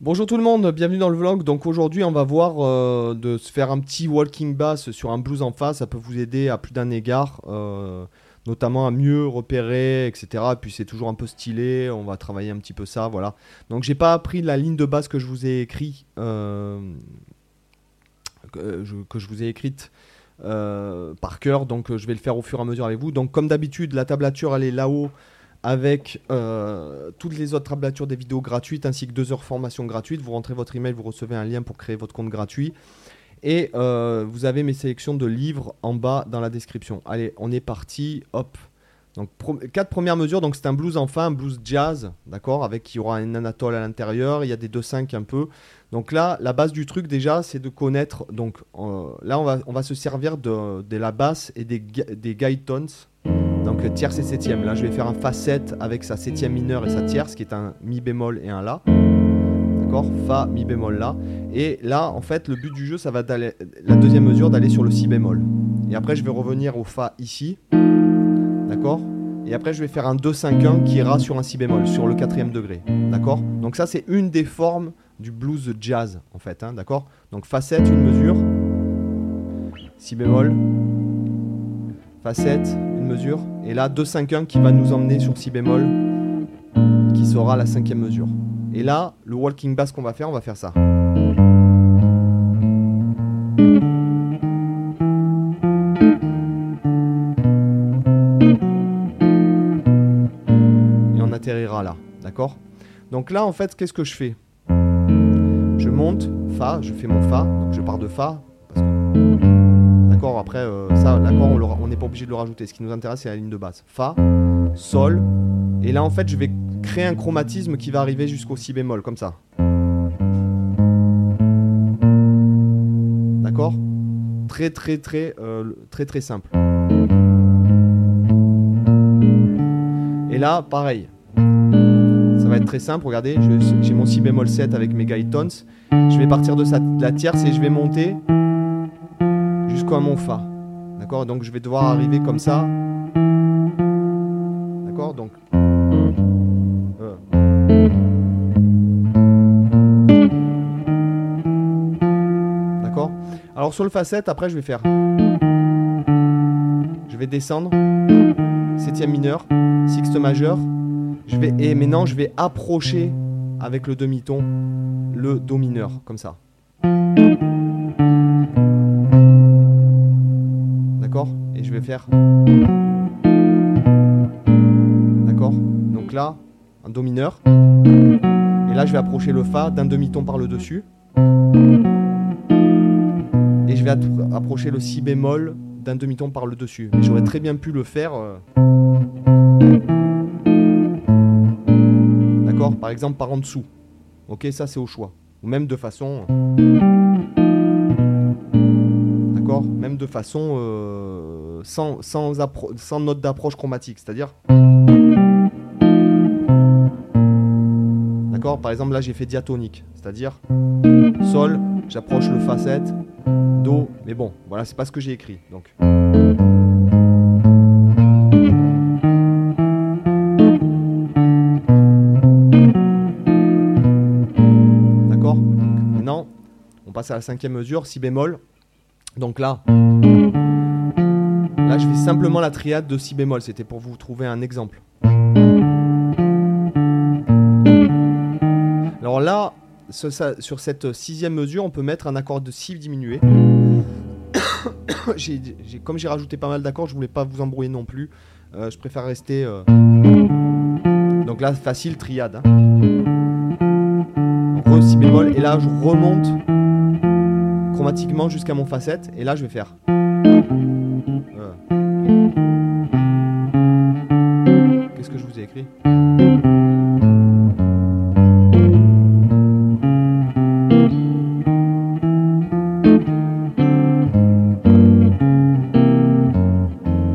Bonjour tout le monde, bienvenue dans le vlog. Donc aujourd'hui, on va voir euh, de se faire un petit walking bass sur un blues en face. Ça peut vous aider à plus d'un égard, euh, notamment à mieux repérer, etc. Et puis c'est toujours un peu stylé. On va travailler un petit peu ça, voilà. Donc j'ai pas appris la ligne de basse que je vous ai écrit, euh, que, je, vous ai écrite. par cœur, donc je vais le faire au fur et à mesure avec vous. Donc, comme d'habitude, la tablature elle est là-haut avec euh, toutes les autres tablatures des vidéos gratuites ainsi que deux heures formation gratuite. Vous rentrez votre email, vous recevez un lien pour créer votre compte gratuit. Et euh, vous avez mes sélections de livres en bas dans la description. Allez, on est parti. Hop. Donc, quatre premières mesures. Donc, c'est un blues enfin, un blues jazz, d'accord Avec qui aura un anatole à l'intérieur. Il y a des 2-5 un peu. Donc là, la base du truc déjà, c'est de connaître. Donc euh, là, on va, on va se servir de, la basse et des, des guide tones. Donc euh, tierce et septième. Là, je vais faire un fa 7 avec sa septième mineure et sa tierce, qui est un mi bémol et un la. D'accord? Fa, mi bémol, la. Et là, en fait, le but du jeu, ça va d'aller. La deuxième mesure, d'aller sur le si bémol. Et après, je vais revenir au fa ici. D'accord? Et après, je vais faire un 2-5-1 qui ira sur un si bémol, sur le quatrième degré. D'accord? Donc ça, c'est une des formes du blues jazz, en fait. hein, D'accord? Donc fa 7, une mesure. Si bémol. Fa 7, mesure. Et là, 2-5-1 qui va nous emmener sur si bémol, qui sera la cinquième mesure. Et là, le walking bass qu'on va faire, on va faire ça. Et on atterrira là, d'accord? Donc là, en fait, qu'est-ce que je fais? Je monte, Fa, je fais mon Fa, donc je pars de Fa, après, euh, ça, l'accord, on n'est pas obligé de le rajouter. Ce qui nous intéresse, c'est la ligne de basse. Fa, Sol, et là, en fait, je vais créer un chromatisme qui va arriver jusqu'au Si bémol, comme ça. D'accord? Très, très, très, euh, très, très simple. Et là, pareil. Ça va être très simple. Regardez, j'ai mon si bémol 7 avec mes guide. Je vais partir de la tierce et je vais monter jusqu'à mon fa. D'accord? Donc je vais devoir arriver comme ça. D'accord? Donc. euh. D'accord? Alors sur le fa 7, après je vais faire. Je vais descendre. Septième mineur. Sixte majeur. Je vais, et maintenant je vais approcher avec le demi-ton le do mineur, comme ça. Et je vais faire. D'accord Donc là, un do mineur. Et là, je vais approcher le fa d'un demi-ton par le dessus. Et je vais approcher le si bémol d'un demi-ton par le dessus. Mais j'aurais très bien pu le faire. euh, D'accord Par exemple, par en dessous. Ok, ça c'est au choix. Ou même de façon. D'accord Même de façon euh, sans, note d'approche chromatique. C'est-à-dire. D'accord? Par exemple, là j'ai fait diatonique. C'est-à-dire. Sol, j'approche le Fa 7. Do. Mais bon, voilà, c'est pas ce que j'ai écrit. Donc. D'accord? Maintenant, on passe à la cinquième mesure, si bémol. Donc là, là, je fais simplement la triade de si bémol. C'était pour vous trouver un exemple. Alors là, sur cette sixième mesure, on peut mettre un accord de si diminué. Comme j'ai rajouté pas mal d'accords, je voulais pas vous embrouiller non plus. Euh, je préfère rester. euh, Donc là, facile triade. hein. Re si bémol et là je remonte chromatiquement jusqu'à mon fa 7 et là je vais faire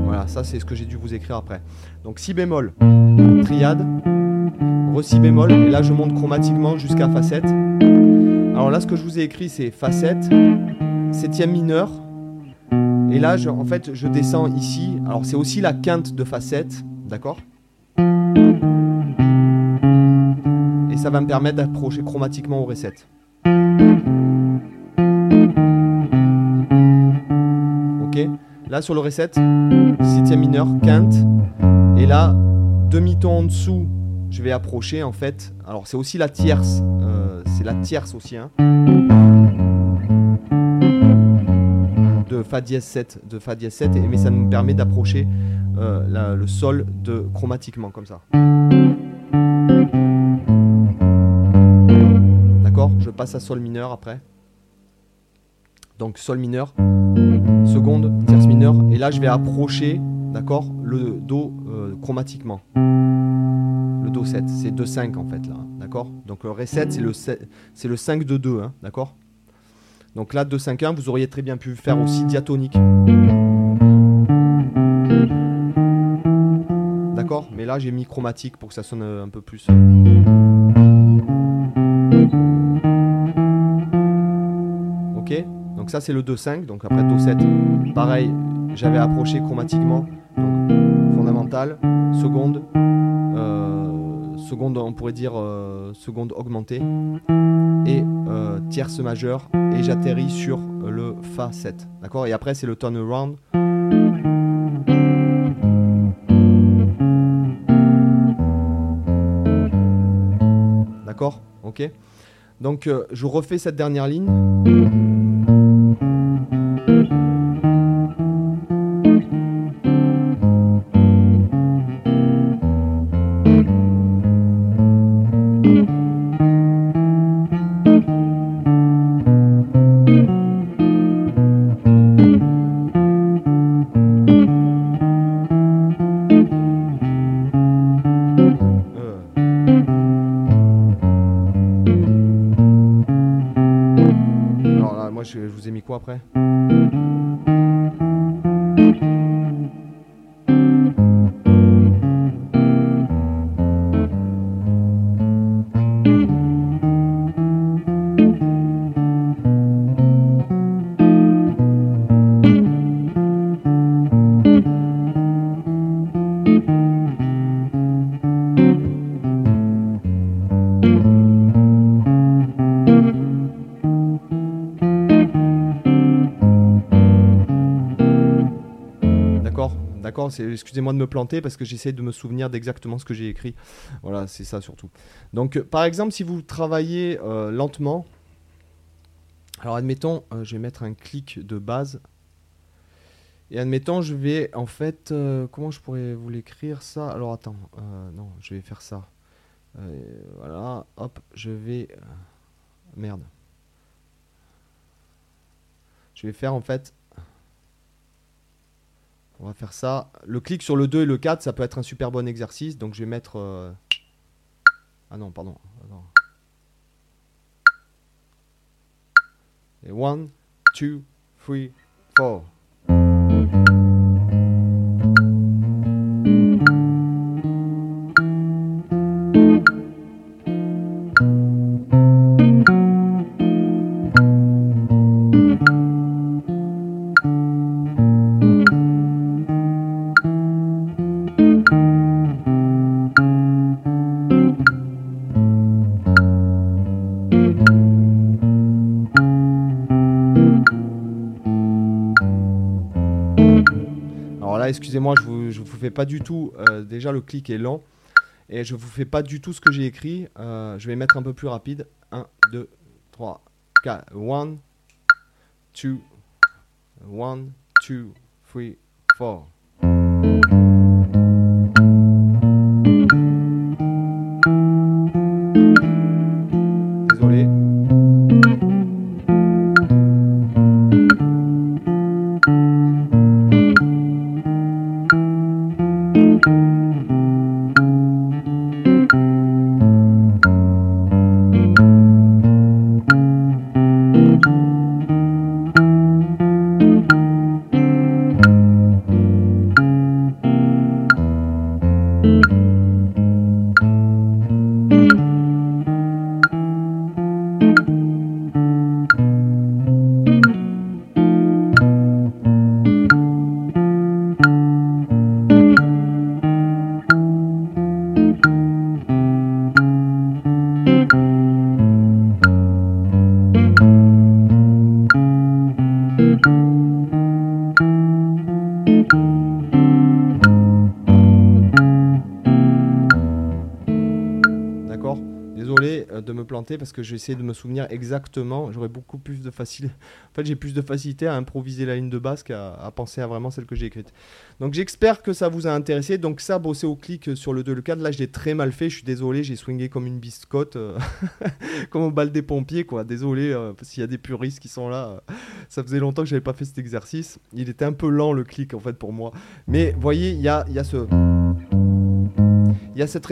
Voilà, ça c'est ce que j'ai dû vous écrire après. Donc si bémol, triade, re si bémol, et là je monte chromatiquement jusqu'à fa 7. Alors là ce que je vous ai écrit c'est fa 7, septième mineur, et là je, en fait je descends ici, alors c'est aussi la quinte de fa 7, d'accord? Ça va me permettre d'approcher chromatiquement au reset. Ok Là sur le reset, septième mineur, quinte. Et là, demi-ton en dessous, je vais approcher en fait. Alors c'est aussi la tierce. euh, c'est la tierce aussi. hein, de Fa dièse 7. De Fa dièse 7 et- mais ça nous permet d'approcher euh, le sol de chromatiquement comme ça. À Sol mineur après. Donc Sol mineur, seconde, tierce mineure, et là je vais approcher, d'accord, le Do euh, chromatiquement. Le Do 7, c'est 2-5 en fait là, d'accord Donc le Ré 7 c'est le, se- c'est le 5 de 2, hein, d'accord Donc là 2-5-1, vous auriez très bien pu faire aussi diatonique. D'accord Mais là j'ai mis chromatique pour que ça sonne un peu plus. Ça c'est le 2-5, donc après Do 7. Pareil, j'avais approché chromatiquement. Donc fondamental, seconde, euh, seconde on pourrait dire euh, seconde augmentée, et euh, tierce majeure, et j'atterris sur le Fa 7. D'accord? Et après c'est le turnaround. D'accord? Ok Donc je refais cette dernière ligne. Après excusez-moi de me planter parce que j'essaie de me souvenir d'exactement ce que j'ai écrit. Voilà, c'est ça surtout. Donc, euh, par exemple, si vous travaillez euh, lentement, alors admettons, euh, je vais mettre un clic de base. Et admettons, je vais en fait, comment je pourrais vous l'écrire ça? Alors attends, non, je vais faire ça. Voilà, hop, je vais. merde. Je vais faire en fait. On va faire ça. Le clic sur le 2 et le 4, ça peut être un super bon exercice. Donc je vais mettre. euh, Ah non, pardon. Et 1, 2, 3, 4. Alors excusez-moi, je vous, je vous fais pas du tout. euh, déjà, le clic est lent. Et je vous fais pas du tout ce que j'ai écrit. Euh, je vais mettre un peu plus rapide. 1, 2, 3, 4. 1, 2, 1, 2, 3, 4. Euh, parce que j'essaie de me souvenir exactement. J'aurais beaucoup plus de facilité. En fait, j'ai plus de facilité à improviser la ligne de basse qu'à penser à vraiment celle que j'ai écrite. Donc j'espère que ça vous a intéressé. Donc ça, bosser au clic sur le 2 le 4. Là, je l'ai très mal fait. Je suis désolé. J'ai swingé comme une biscotte, euh, comme au bal des pompiers, quoi. Désolé euh, s'il y a des puristes qui sont là. ça faisait longtemps que j'avais pas fait cet exercice. Il était un peu lent le clic en fait pour moi. Mais voyez, il y a, y a ce, il y a cette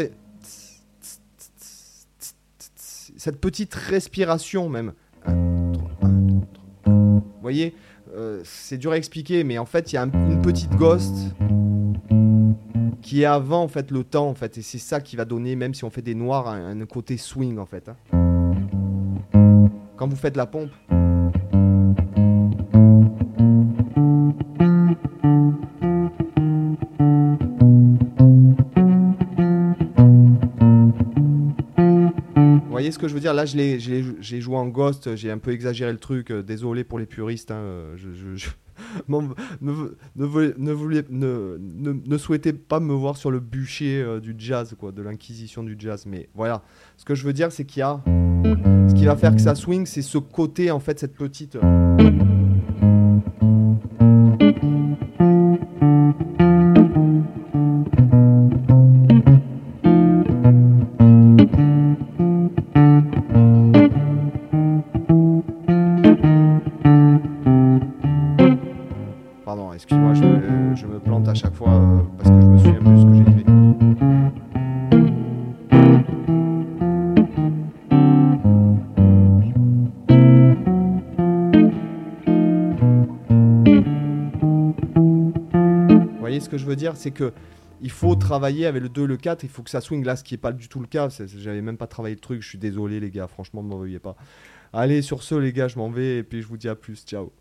cette petite respiration même. Vous voyez, euh, c'est dur à expliquer, mais en fait, il y a une petite ghost qui est avant en fait le temps en fait, et c'est ça qui va donner, même si on fait des noirs, un, côté swing en fait. Hein. Quand vous faites la pompe. Ce que je veux dire Là, j'ai joué en Ghost, j'ai un peu exagéré le truc. Euh, désolé pour les puristes. Hein, euh, je, ne, souhaitez pas me voir sur le bûcher euh, du jazz, quoi, de l'inquisition du jazz. Mais voilà, ce que je veux dire, c'est qu'il y a. Ce qui va faire que ça swing, c'est ce côté, en fait, cette petite. C'est que il faut travailler avec le 2 le 4, il faut que ça swing là, ce qui n'est pas du tout le cas. J'avais même pas travaillé le truc, je suis désolé les gars, franchement, ne m'en veuillez pas. Allez, sur ce les gars, je m'en vais et puis je vous dis à plus, ciao.